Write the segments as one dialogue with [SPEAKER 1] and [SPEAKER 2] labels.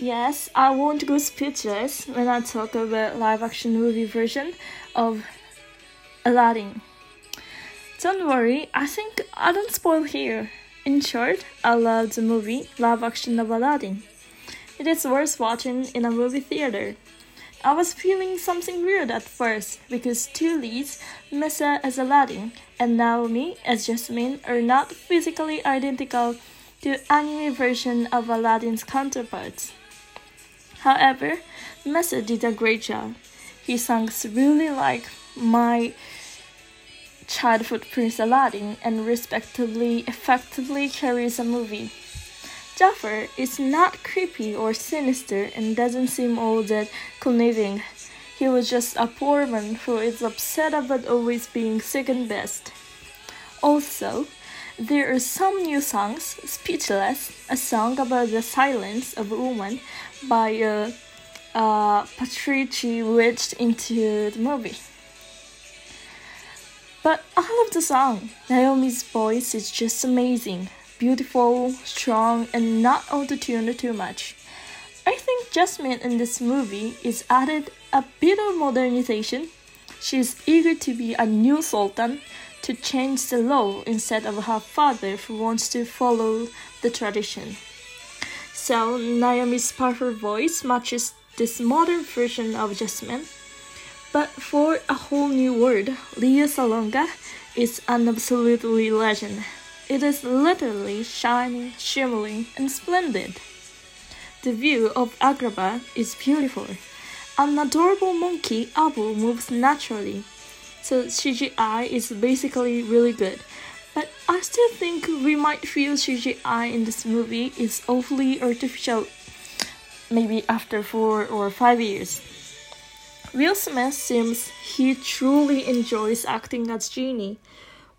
[SPEAKER 1] Yes, I won't go speechless when I talk about live action movie version of Aladdin. Don't worry, I think I don't spoil here. In short, I love the movie live action of Aladdin. It is worth watching in a movie theater. I was feeling something weird at first because two leads, Mena as Aladdin and Naomi as Jasmine, are not physically identical to anime version of Aladdin's counterparts. However, Mena did a great job. He sounds really like my childhood Prince Aladdin and respectively effectively carries a movie. Jafar is not creepy or sinister and doesn't seem all that conniving. He was just a poor man who is upset about always being second best. Also, there are some new songs, Speechless, a song about the silence of a woman by uh, uh, Patrici wedged into the movie. But I love the song. Naomi's voice is just amazing beautiful, strong, and not auto-tuned too much. I think Jasmine in this movie is added a bit of modernization. She is eager to be a new sultan, to change the law instead of her father who wants to follow the tradition. So Naomi's powerful voice matches this modern version of Jasmine. But for a whole new world, Lea Salonga is an absolutely legend. It is literally shining, shimmering, and splendid. The view of Agrabah is beautiful. An adorable monkey, Abu, moves naturally, so CGI is basically really good. But I still think we might feel CGI in this movie is awfully artificial, maybe after four or five years. Will Smith seems he truly enjoys acting as Genie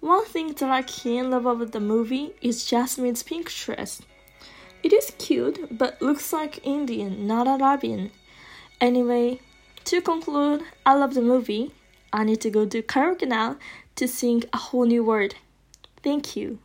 [SPEAKER 1] one thing that I can love about the movie is Jasmine's pink dress. It is cute, but looks like Indian, not Arabian. Anyway, to conclude, I love the movie. I need to go to karaoke now to sing a whole new word. Thank you.